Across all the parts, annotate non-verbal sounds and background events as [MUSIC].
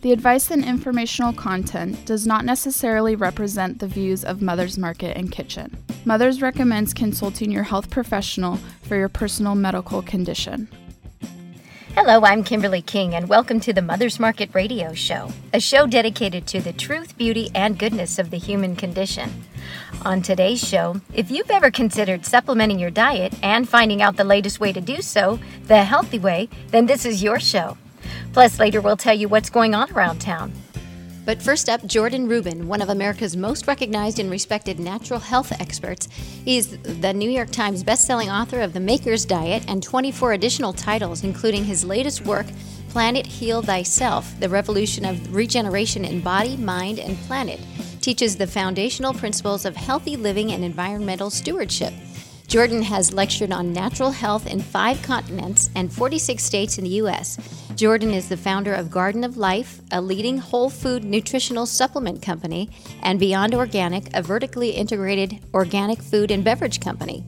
The advice and informational content does not necessarily represent the views of Mother's Market and Kitchen. Mother's recommends consulting your health professional for your personal medical condition. Hello, I'm Kimberly King, and welcome to the Mother's Market Radio Show, a show dedicated to the truth, beauty, and goodness of the human condition. On today's show, if you've ever considered supplementing your diet and finding out the latest way to do so, the healthy way, then this is your show. Plus, later we'll tell you what's going on around town. But first up, Jordan Rubin, one of America's most recognized and respected natural health experts. He's the New York Times bestselling author of The Maker's Diet and 24 additional titles, including his latest work, Planet Heal Thyself The Revolution of Regeneration in Body, Mind, and Planet. Teaches the foundational principles of healthy living and environmental stewardship. Jordan has lectured on natural health in five continents and 46 states in the U.S. Jordan is the founder of Garden of Life, a leading whole food nutritional supplement company, and Beyond Organic, a vertically integrated organic food and beverage company.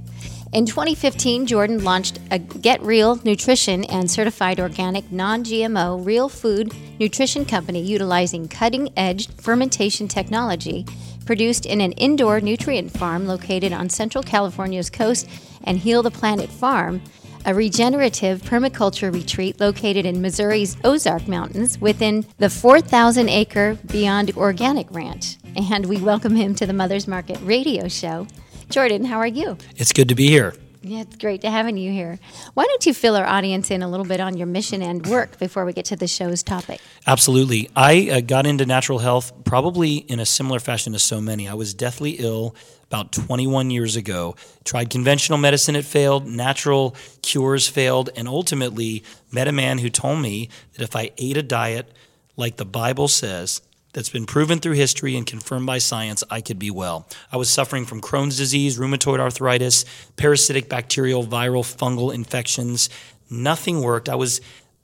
In 2015, Jordan launched a Get Real Nutrition and certified organic, non GMO, real food nutrition company utilizing cutting edge fermentation technology produced in an indoor nutrient farm located on Central California's coast, and Heal the Planet Farm, a regenerative permaculture retreat located in Missouri's Ozark Mountains within the 4,000 acre Beyond Organic Ranch. And we welcome him to the Mother's Market radio show. Jordan, how are you? It's good to be here. Yeah, it's great to having you here. Why don't you fill our audience in a little bit on your mission and work before we get to the show's topic? Absolutely. I uh, got into natural health probably in a similar fashion to so many. I was deathly ill about 21 years ago. Tried conventional medicine, it failed. Natural cures failed. And ultimately, met a man who told me that if I ate a diet like the Bible says, that's been proven through history and confirmed by science, I could be well. I was suffering from Crohn's disease, rheumatoid arthritis, parasitic bacterial, viral, fungal infections. Nothing worked. I was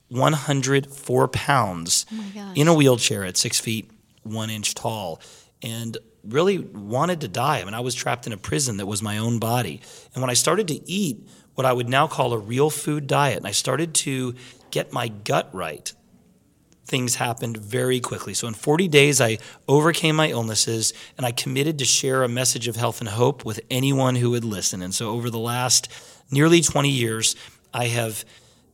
104 pounds oh in a wheelchair at six feet, one inch tall, and really wanted to die. I mean, I was trapped in a prison that was my own body. And when I started to eat what I would now call a real food diet, and I started to get my gut right, things happened very quickly. So in 40 days, I overcame my illnesses and I committed to share a message of health and hope with anyone who would listen. And so over the last nearly 20 years, I have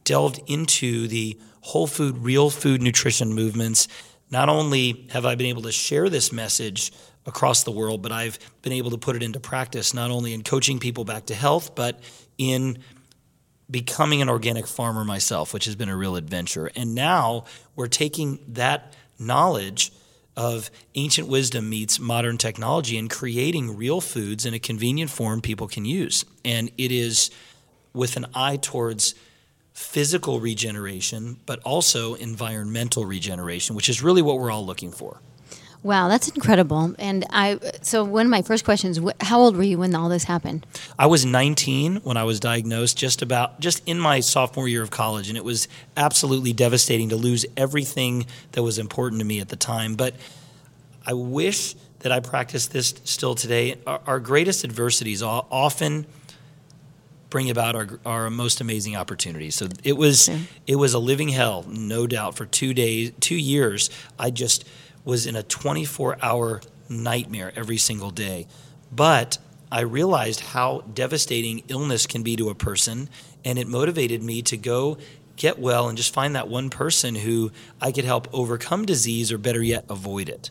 delved into the whole food, real food nutrition movements. Not only have I been able to share this message across the world, but I've been able to put it into practice, not only in coaching people back to health, but in becoming an organic farmer myself, which has been a real adventure. And now we're taking that knowledge of ancient wisdom meets modern technology and creating real foods in a convenient form people can use. And it is with an eye towards physical regeneration, but also environmental regeneration, which is really what we're all looking for. Wow, that's incredible. And I so one of my first questions, how old were you when all this happened? I was 19 when I was diagnosed just about just in my sophomore year of college and it was absolutely devastating to lose everything that was important to me at the time, but I wish that I practiced this still today. Our, our greatest adversities often bring about our, our most amazing opportunities. So it was it was a living hell, no doubt. For two days, two years, I just was in a 24 hour nightmare every single day. But I realized how devastating illness can be to a person, and it motivated me to go get well and just find that one person who I could help overcome disease or better yet, avoid it.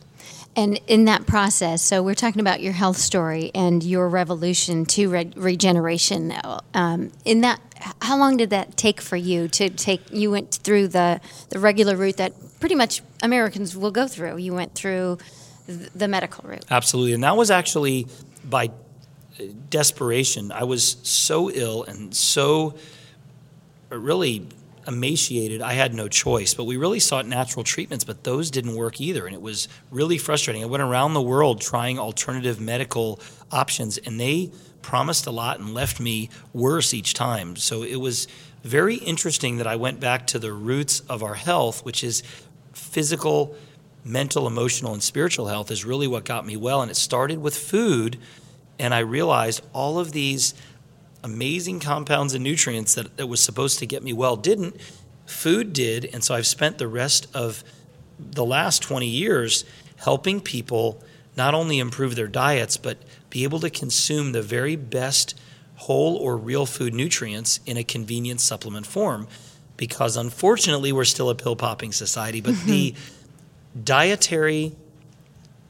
And in that process, so we're talking about your health story and your revolution to re- regeneration. Um, in that, how long did that take for you to take? You went through the the regular route that pretty much Americans will go through. You went through the medical route. Absolutely, and that was actually by desperation. I was so ill and so uh, really emaciated, I had no choice. But we really sought natural treatments, but those didn't work either. And it was really frustrating. I went around the world trying alternative medical options, and they promised a lot and left me worse each time. So it was very interesting that I went back to the roots of our health, which is physical, mental, emotional, and spiritual health, is really what got me well. And it started with food. And I realized all of these amazing compounds and nutrients that, that was supposed to get me well didn't. Food did, and so I've spent the rest of the last 20 years helping people not only improve their diets, but be able to consume the very best whole or real food nutrients in a convenient supplement form. Because unfortunately, we're still a pill popping society, but mm-hmm. the dietary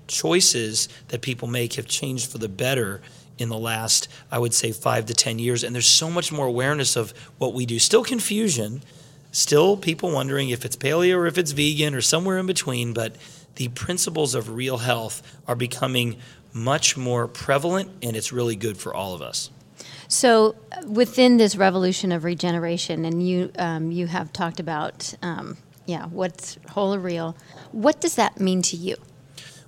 choices that people make have changed for the better in the last, I would say, five to 10 years. And there's so much more awareness of what we do. Still confusion, still people wondering if it's paleo or if it's vegan or somewhere in between, but the principles of real health are becoming much more prevalent and it's really good for all of us. So, within this revolution of regeneration, and you um, you have talked about, um, yeah, what's whole or real. What does that mean to you?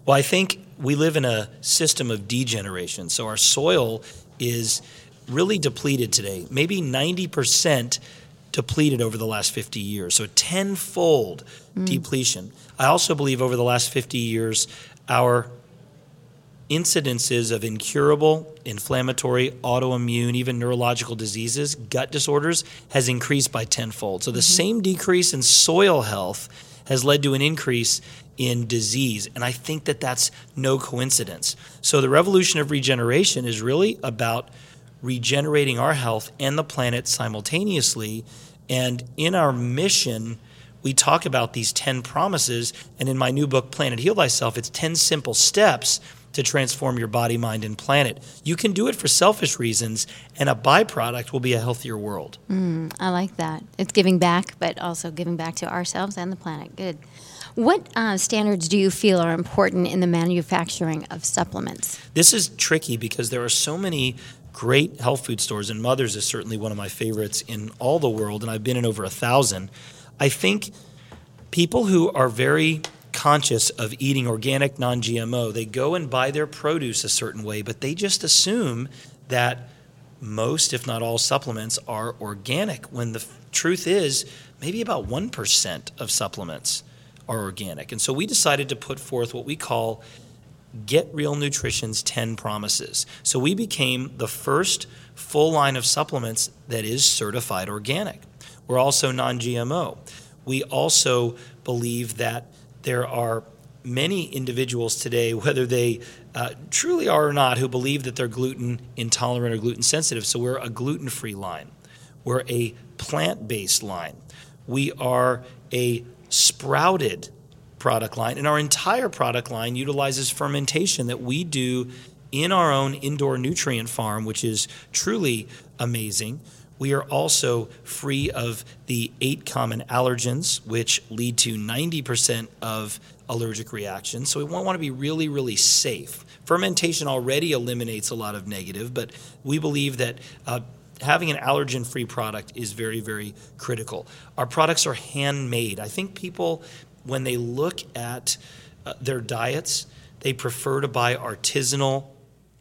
Well, I think we live in a system of degeneration. So our soil is really depleted today, maybe 90% depleted over the last 50 years. So tenfold mm. depletion. I also believe over the last 50 years, our incidences of incurable, inflammatory, autoimmune, even neurological diseases, gut disorders, has increased by tenfold. So the mm-hmm. same decrease in soil health has led to an increase in disease. And I think that that's no coincidence. So the revolution of regeneration is really about regenerating our health and the planet simultaneously. And in our mission, we talk about these 10 promises. And in my new book, Planet Heal Thyself, it's 10 simple steps to transform your body, mind, and planet. You can do it for selfish reasons, and a byproduct will be a healthier world. Mm, I like that. It's giving back, but also giving back to ourselves and the planet. Good. What uh, standards do you feel are important in the manufacturing of supplements? This is tricky because there are so many great health food stores, and Mother's is certainly one of my favorites in all the world, and I've been in over a thousand. I think people who are very conscious of eating organic, non GMO. They go and buy their produce a certain way, but they just assume that most, if not all, supplements are organic when the f- truth is maybe about 1% of supplements are organic. And so we decided to put forth what we call Get Real Nutrition's 10 Promises. So we became the first full line of supplements that is certified organic. We're also non GMO. We also believe that there are many individuals today, whether they uh, truly are or not, who believe that they're gluten intolerant or gluten sensitive. So we're a gluten free line, we're a plant based line, we are a sprouted product line, and our entire product line utilizes fermentation that we do in our own indoor nutrient farm, which is truly amazing. We are also free of the eight common allergens, which lead to 90% of allergic reactions. So we want to be really, really safe. Fermentation already eliminates a lot of negative, but we believe that uh, having an allergen free product is very, very critical. Our products are handmade. I think people, when they look at uh, their diets, they prefer to buy artisanal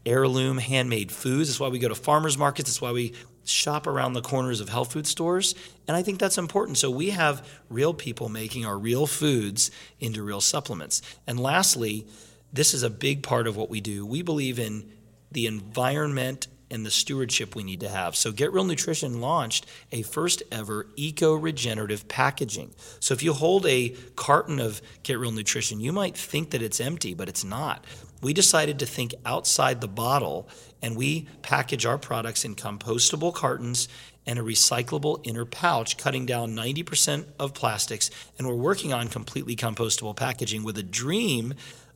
heirloom handmade foods. That's why we go to farmers markets. That's why we shop around the corners of health food stores. And I think that's important. So we have real people making our real foods into real supplements. And lastly, this is a big part of what we do. We believe in the environment and the stewardship we need to have. So Get Real Nutrition launched a first ever eco regenerative packaging. So if you hold a carton of Get Real Nutrition, you might think that it's empty, but it's not. We decided to think outside the bottle and we package our products in compostable cartons and a recyclable inner pouch, cutting down 90% of plastics. And we're working on completely compostable packaging with a dream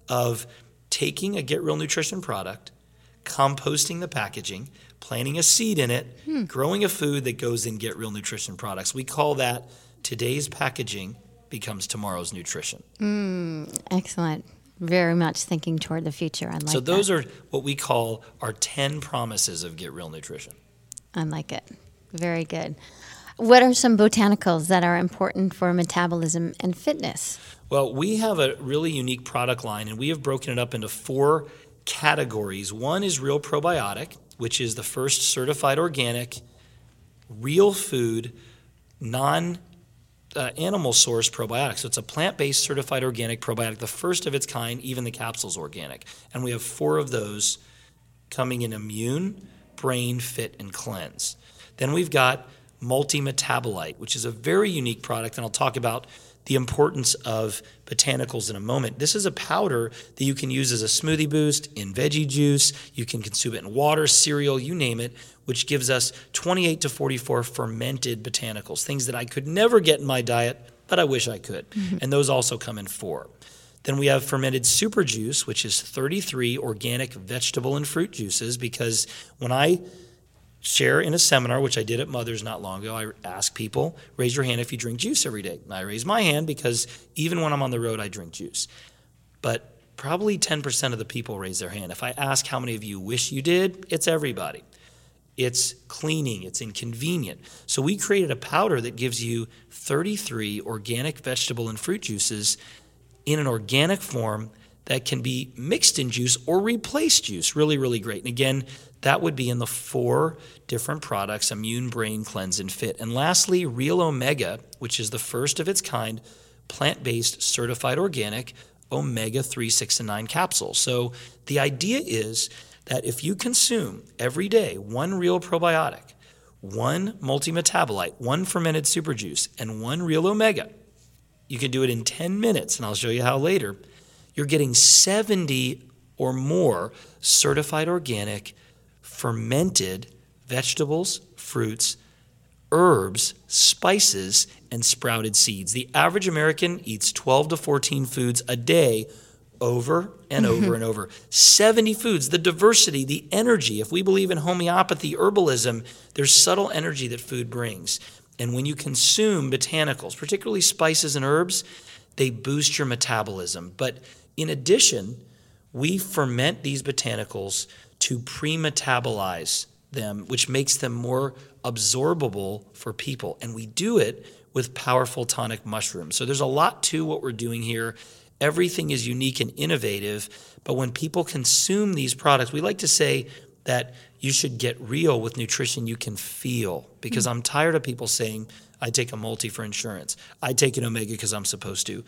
of taking a Get Real Nutrition product composting the packaging, planting a seed in it, hmm. growing a food that goes in Get Real Nutrition products. We call that today's packaging becomes tomorrow's nutrition. Mm, excellent. Very much thinking toward the future. I like So those that. are what we call our 10 promises of Get Real Nutrition. I like it. Very good. What are some botanicals that are important for metabolism and fitness? Well, we have a really unique product line, and we have broken it up into four categories. One is Real Probiotic, which is the first certified organic, real food, non uh, animal source probiotic. So it's a plant based certified organic probiotic, the first of its kind, even the capsule's organic. And we have four of those coming in immune, brain, fit, and cleanse. Then we've got multi metabolite, which is a very unique product, and I'll talk about the importance of botanicals in a moment. This is a powder that you can use as a smoothie boost, in veggie juice, you can consume it in water, cereal, you name it, which gives us 28 to 44 fermented botanicals, things that I could never get in my diet, but I wish I could. Mm-hmm. And those also come in four. Then we have fermented super juice, which is 33 organic vegetable and fruit juices, because when I share in a seminar, which I did at Mother's not long ago. I ask people, raise your hand if you drink juice every day. And I raise my hand because even when I'm on the road, I drink juice. But probably 10% of the people raise their hand. If I ask how many of you wish you did, it's everybody. It's cleaning, it's inconvenient. So we created a powder that gives you 33 organic vegetable and fruit juices in an organic form that can be mixed in juice or replace juice. Really, really great. And again, that would be in the four different products Immune, Brain, Cleanse, and Fit. And lastly, Real Omega, which is the first of its kind plant based certified organic omega 3, 6, and 9 capsules. So the idea is that if you consume every day one real probiotic, one multimetabolite, one fermented super juice, and one real omega, you can do it in 10 minutes, and I'll show you how later. You're getting 70 or more certified organic fermented vegetables, fruits, herbs, spices, and sprouted seeds. The average American eats 12 to 14 foods a day over and [LAUGHS] over and over. 70 foods, the diversity, the energy. If we believe in homeopathy, herbalism, there's subtle energy that food brings. And when you consume botanicals, particularly spices and herbs, they boost your metabolism. But in addition, we ferment these botanicals to pre-metabolize them, which makes them more absorbable for people. And we do it with powerful tonic mushrooms. So there's a lot to what we're doing here. Everything is unique and innovative, but when people consume these products, we like to say that you should get real with nutrition you can feel because mm-hmm. I'm tired of people saying, I take a multi for insurance. I take an omega because I'm supposed to.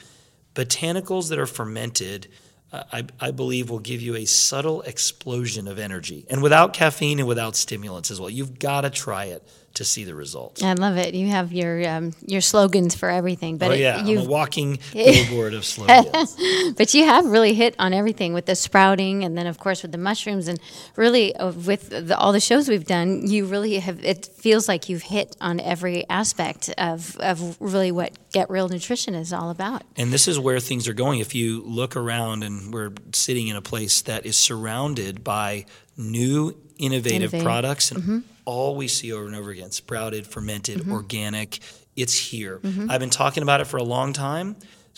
Botanicals that are fermented I, I, believe will give you a subtle explosion of energy and without caffeine and without stimulants as well. You've got to try it to see the results. I love it. You have your um, your slogans for everything. But oh, yeah, a walking [LAUGHS] billboard of slogans. [LAUGHS] but you have really hit on everything with the sprouting, and then of course with the mushrooms, and really uh, with the, all the shows we've done, you really have. It feels like you've hit on every aspect of of really what Get Real Nutrition is all about. And this is where things are going. If you look around, and we're sitting in a place that is surrounded by new innovative, innovative. products and mm-hmm all we see over and over again sprouted, fermented, mm-hmm. organic. It's here. Mm-hmm. I've been talking about it for a long time.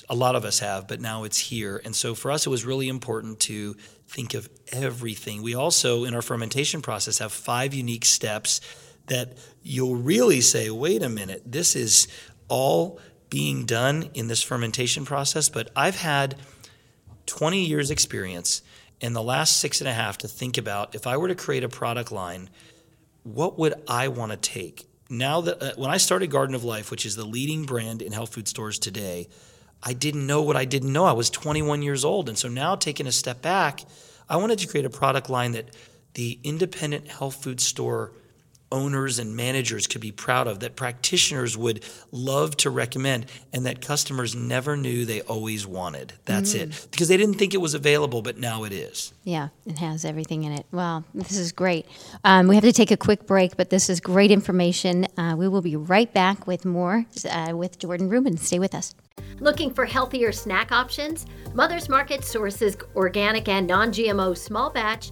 A lot of us have, but now it's here. And so for us, it was really important to think of everything. We also, in our fermentation process, have five unique steps that you'll really say, wait a minute, this is all being done in this fermentation process. But I've had 20 years' experience in the last six and a half to think about if I were to create a product line what would I want to take? Now that uh, when I started Garden of Life, which is the leading brand in health food stores today, I didn't know what I didn't know. I was 21 years old. And so now taking a step back, I wanted to create a product line that the independent health food store owners and managers could be proud of, that practitioners would love to recommend, and that customers never knew they always wanted. That's mm. it. Because they didn't think it was available, but now it is. Yeah, it has everything in it. Wow, this is great. Um, we have to take a quick break, but this is great information. Uh, we will be right back with more uh, with Jordan Rubin. Stay with us. Looking for healthier snack options? Mother's Market sources organic and non GMO small batch,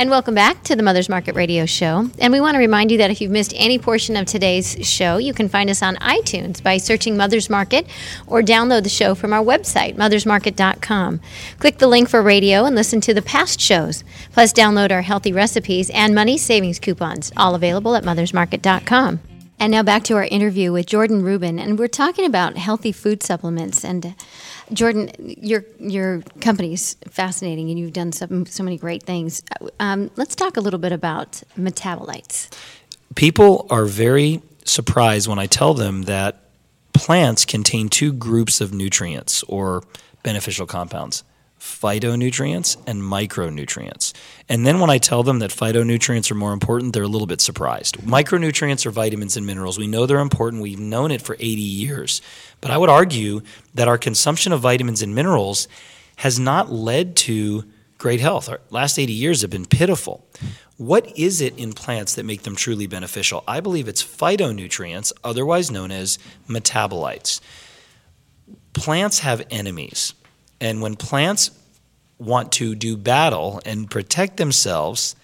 And welcome back to the Mother's Market Radio Show. And we want to remind you that if you've missed any portion of today's show, you can find us on iTunes by searching Mother's Market or download the show from our website, mothersmarket.com. Click the link for radio and listen to the past shows. Plus, download our healthy recipes and money savings coupons, all available at mothersmarket.com. And now back to our interview with Jordan Rubin, and we're talking about healthy food supplements. And Jordan, your your company's fascinating, and you've done so, so many great things. Um, let's talk a little bit about metabolites. People are very surprised when I tell them that plants contain two groups of nutrients or beneficial compounds phytonutrients and micronutrients. And then when I tell them that phytonutrients are more important, they're a little bit surprised. Micronutrients are vitamins and minerals. We know they're important. We've known it for 80 years. But I would argue that our consumption of vitamins and minerals has not led to great health. Our last 80 years have been pitiful. What is it in plants that make them truly beneficial? I believe it's phytonutrients, otherwise known as metabolites. Plants have enemies and when plants want to do battle and protect themselves,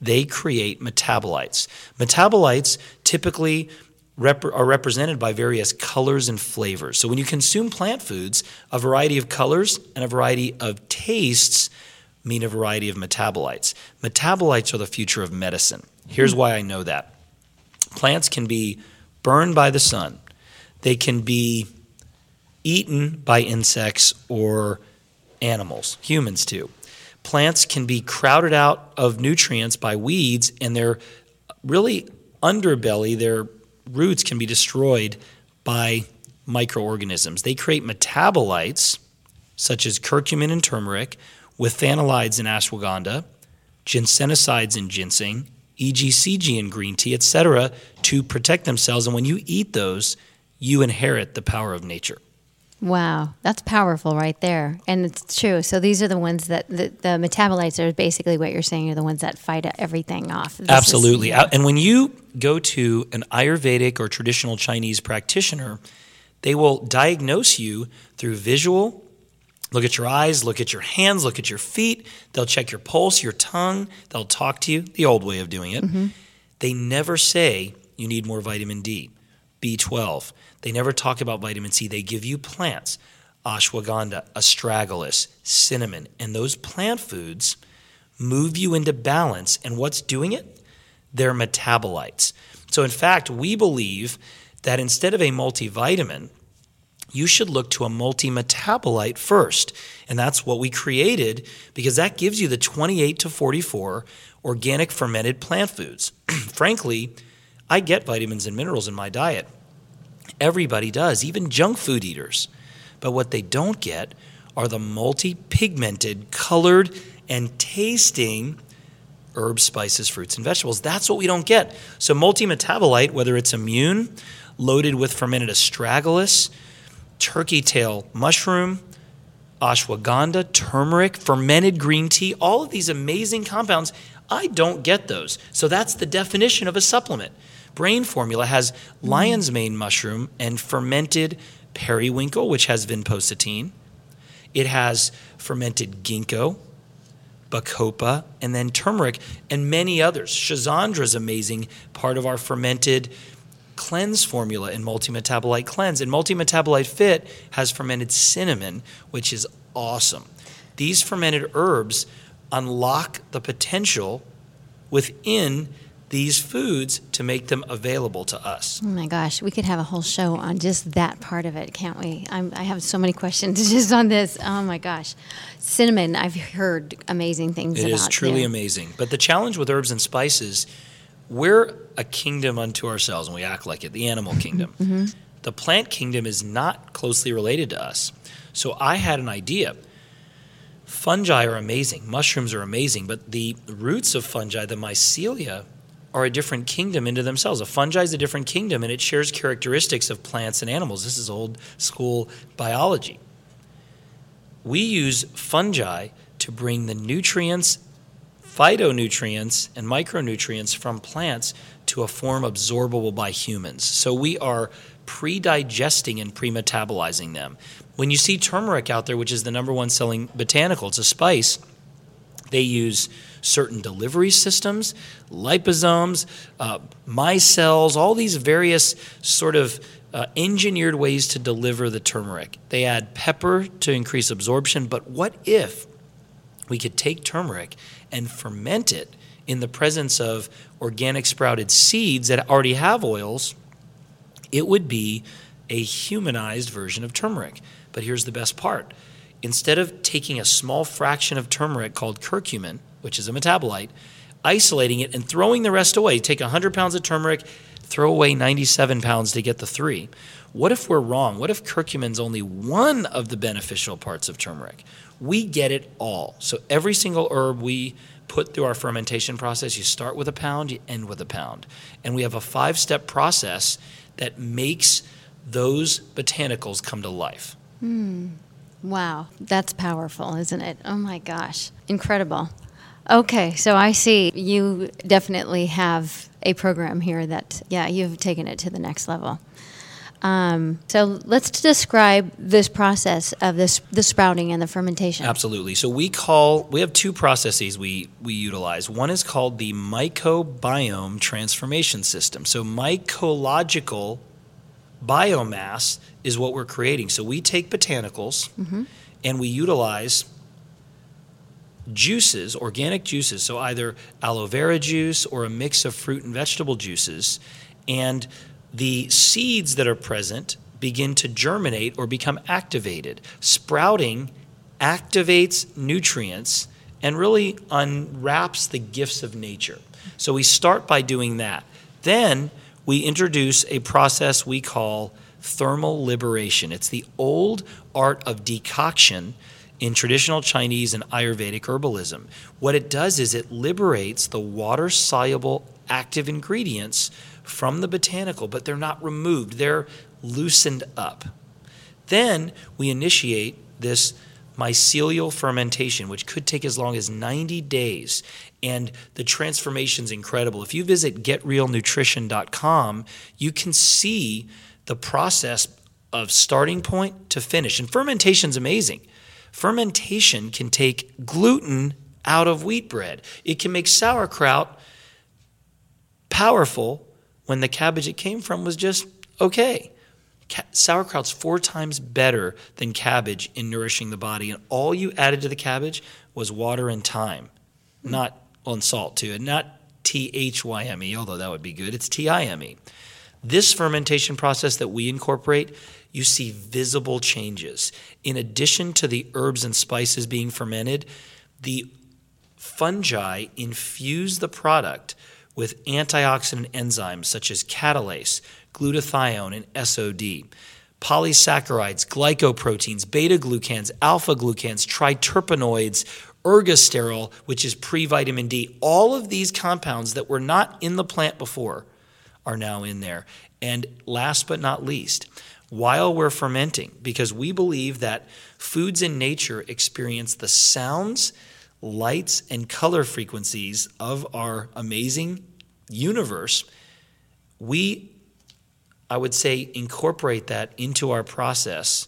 they create metabolites. Metabolites typically rep- are represented by various colors and flavors. So when you consume plant foods, a variety of colors and a variety of tastes mean a variety of metabolites. Metabolites are the future of medicine. Here's why I know that. Plants can be burned by the sun. They can be eaten by insects or animals, humans too. Plants can be crowded out of nutrients by weeds, and their really underbelly, their roots can be destroyed by microorganisms. They create metabolites such as curcumin and turmeric, with withanolides in ashwagandha, ginsenosides in ginseng, EGCG in green tea, etc., to protect themselves. And when you eat those, you inherit the power of nature. Wow, that's powerful right there. And it's true. So these are the ones that the, the metabolites are basically what you're saying are the ones that fight everything off. This Absolutely. Is, yeah. And when you go to an Ayurvedic or traditional Chinese practitioner, they will diagnose you through visual. Look at your eyes, look at your hands, look at your feet. They'll check your pulse, your tongue. They'll talk to you, the old way of doing it. Mm-hmm. They never say you need more vitamin D, B12 they never talk about vitamin C. They give you plants, ashwagandha, astragalus, cinnamon, and those plant foods move you into balance. And what's doing it? They're metabolites. So, in fact, we believe that instead of a multivitamin, you should look to a multi metabolite first. And that's what we created because that gives you the 28 to 44 organic fermented plant foods. [CLEARS THROAT] Frankly, I get vitamins and minerals in my diet. Everybody does, even junk food eaters. But what they don't get are the multi pigmented, colored, and tasting herbs, spices, fruits, and vegetables. That's what we don't get. So, multi metabolite, whether it's immune, loaded with fermented astragalus, turkey tail mushroom, ashwagandha, turmeric, fermented green tea, all of these amazing compounds, I don't get those. So, that's the definition of a supplement. Brain Formula has lion's mane mushroom and fermented periwinkle, which has vinpocetine. It has fermented ginkgo, bacopa, and then turmeric, and many others. Schizandra is amazing, part of our fermented cleanse formula in multi-metabolite cleanse. And multi-metabolite fit has fermented cinnamon, which is awesome. These fermented herbs unlock the potential within these foods to make them available to us. Oh my gosh, we could have a whole show on just that part of it, can't we? I'm, i have so many [LAUGHS] questions [LAUGHS] just on this. Oh my gosh. Cinnamon, I've heard amazing things it about. It is truly amazing. But the challenge with herbs and spices, we're a kingdom unto ourselves and we act like it, the animal kingdom. mm-hmm. The plant kingdom is not closely related to us. So I had an idea. Fungi are amazing, mushrooms are amazing, but the roots of fungi, the mycelia, are a different kingdom into themselves. A fungi is a different kingdom and it shares characteristics of plants and animals. This is old school biology. we use fungi to bring the nutrients, phytonutrients, and micronutrients from plants to a form absorbable by humans. So we are pre digesting and pre metabolizing them. When you see turmeric out there, which is the number one selling botanical, it's a spice, they use certain delivery systems, liposomes, uh, micelles, all these various sort of uh, engineered ways to deliver the turmeric. They add pepper to increase absorption, but what if we could take turmeric and ferment it in the presence of organic sprouted seeds that already have oils? It would be a humanized version of turmeric. But here's the best part instead of taking a small fraction of turmeric called curcumin, which is a metabolite, isolating it and throwing the rest away, take 100 pounds of turmeric, throw away 97 pounds to get the three. What if we're wrong? What if curcumin's only one of the beneficial parts of turmeric? We get it all. So every single herb we put through our fermentation process, you start with a pound, you end with a pound. And we have a five step process that makes those botanicals come to life. Hmm. Wow, that's powerful, isn't it? Oh my gosh, incredible. Okay, so I see you definitely have a program here that, yeah, you've taken it to the next level. Um, so let's describe this process of this the sprouting and the fermentation. Absolutely. So we call we have two processes we we utilize. One is called the mycobiome transformation system. So mycological biomass is what we're creating. So we take botanicals mm-hmm. and we utilize juices, organic juices, so either aloe vera juice or a mix of fruit and vegetable juices, and the seeds that are present begin to germinate or become activated. Sprouting activates nutrients and really unwraps the gifts of nature. So we start by doing that. Then we introduce a process we call thermal liberation. It's the old art of decoction in traditional Chinese and Ayurvedic herbalism. What it does is it liberates the water soluble active ingredients from the botanical, but they're not removed, they're loosened up. Then we initiate this mycelial fermentation, which could take as long as 90 days. And the transformation is incredible. If you visit getrealnutrition.com, you can see the process of starting point to finish. And fermentation is amazing. Fermentation can take gluten out of wheat bread. It can make sauerkraut powerful when the cabbage it came from was just okay. Ca- sauerkraut's four times better than cabbage in nourishing the body, and all you added to the cabbage was water and time, not on salt too, and not T H Y M E, although that would be good. It's T I M E. This fermentation process that we incorporate you see visible changes. In addition to the herbs and spices being fermented, the fungi infuse the product with antioxidant enzymes such as catalase, glutathione, and SOD, polysaccharides, glycoproteins, beta glucans, alpha glucans, triterpenoids, ergosterol, which is pre vitamin D. All of these compounds that were not in the plant before are now in there. And last but not least, while we're fermenting because we believe that foods in nature experience the sounds, lights, and color frequencies of our amazing universe. We, I would say, incorporate that into our process.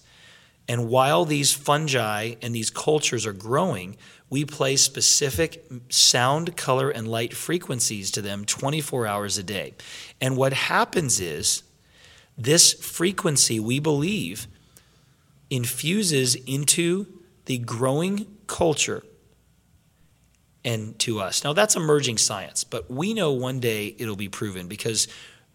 And while these fungi and these cultures are growing, we play specific sound, color, and light frequencies to them 24 hours a day. And what happens is, this frequency, we believe, infuses into the growing culture and to us. Now, that's emerging science, but we know one day it'll be proven because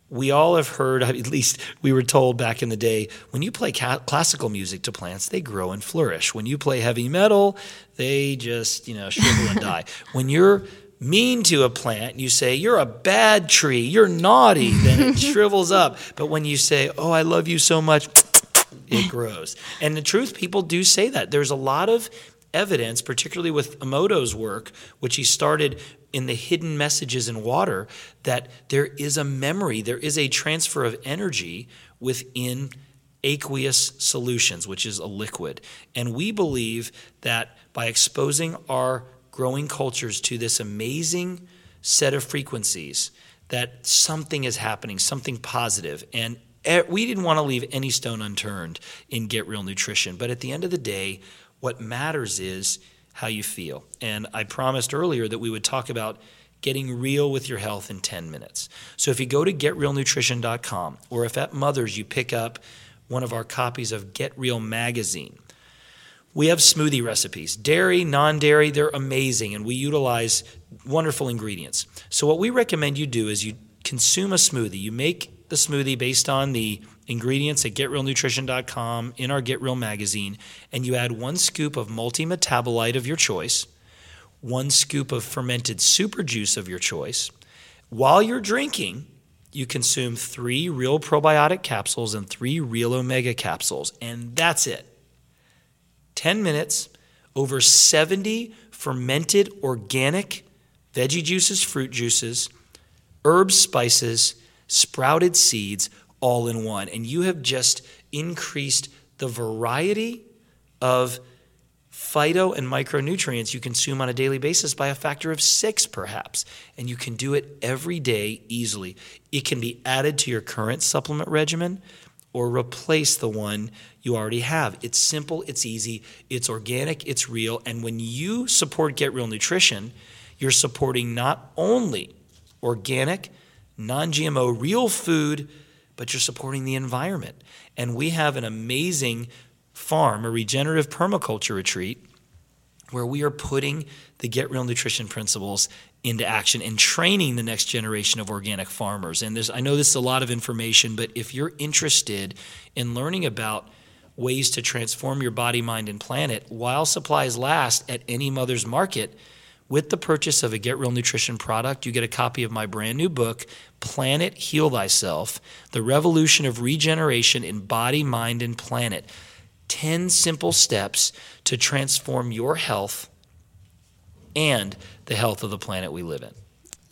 we all have heard, at least we were told back in the day, when you play ca- classical music to plants, they grow and flourish. When you play heavy metal, they just, you know, shrivel and die. [LAUGHS] When you're mean to a plant, you say, You're a bad tree, you're naughty, then it [LAUGHS] shrivels up. But when you say, Oh, I love you so much, [TSK] it grows. And the truth, people do say that. There's a lot of evidence, particularly with Emoto's work, which he started in the hidden messages in water, that there is a memory, there is a transfer of energy within aqueous solutions, which is a liquid. And we believe that by exposing our growing cultures to this amazing set of frequencies, that something is happening, something positive. And we didn't want to leave any stone unturned in Get Real Nutrition. But at the end of the day, what matters is how you feel. And I promised earlier that we would talk about getting real with your health in 10 minutes. So if you go to getrealnutrition.com or if at Mother's you pick up one of our copies of Get Real magazine, we have smoothie recipes. Dairy, non dairy, they're amazing, and we utilize wonderful ingredients. So, what we recommend you do is you consume a smoothie. You make the smoothie based on the ingredients at getrealnutrition.com in our Get Real magazine, and you add one scoop of multi metabolite of your choice, one scoop of fermented super juice of your choice. While you're drinking, you consume three real probiotic capsules and three real omega capsules, and that's it. 10 minutes, over 70 fermented organic veggie juices, fruit juices, herbs, spices, sprouted seeds, all in one. And you have just increased the variety of phyto and micronutrients you consume on a daily basis by a factor of six, perhaps. And you can do it every day easily. It can be added to your current supplement regimen or replace the one you already have. It's simple, it's easy, it's organic, it's real. And when you support Get Real Nutrition, you're supporting not only organic, non GMO, real food, but you're supporting the environment. And we have an amazing farm, a regenerative permaculture retreat, where we are putting the Get Real Nutrition principles into action and training the next generation of organic farmers. And there's, I know this is a lot of information, but if you're interested in learning about ways to transform your body, mind, and planet while supplies last at any mother's market, with the purchase of a Get Real Nutrition product, you get a copy of my brand new book, Planet Heal Thyself The Revolution of Regeneration in Body, Mind, and Planet. 10 simple steps to transform your health and the health of the planet we live in.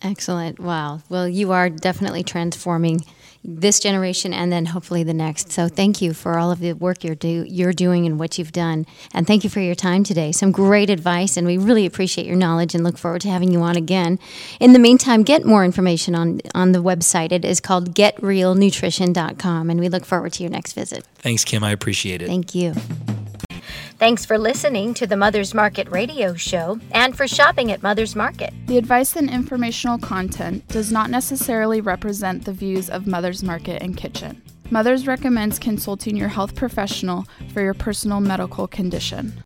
Excellent. Wow. Well, you are definitely transforming this generation and then hopefully the next. So thank you for all of the work you're do you're doing and what you've done. And thank you for your time today. Some great advice and we really appreciate your knowledge and look forward to having you on again. In the meantime, get more information on on the website. It is called getrealnutrition.com and we look forward to your next visit. Thanks Kim, I appreciate it. Thank you. Thanks for listening to the Mother's Market radio show and for shopping at Mother's Market. The advice and informational content does not necessarily represent the views of Mother's Market and Kitchen. Mothers recommends consulting your health professional for your personal medical condition.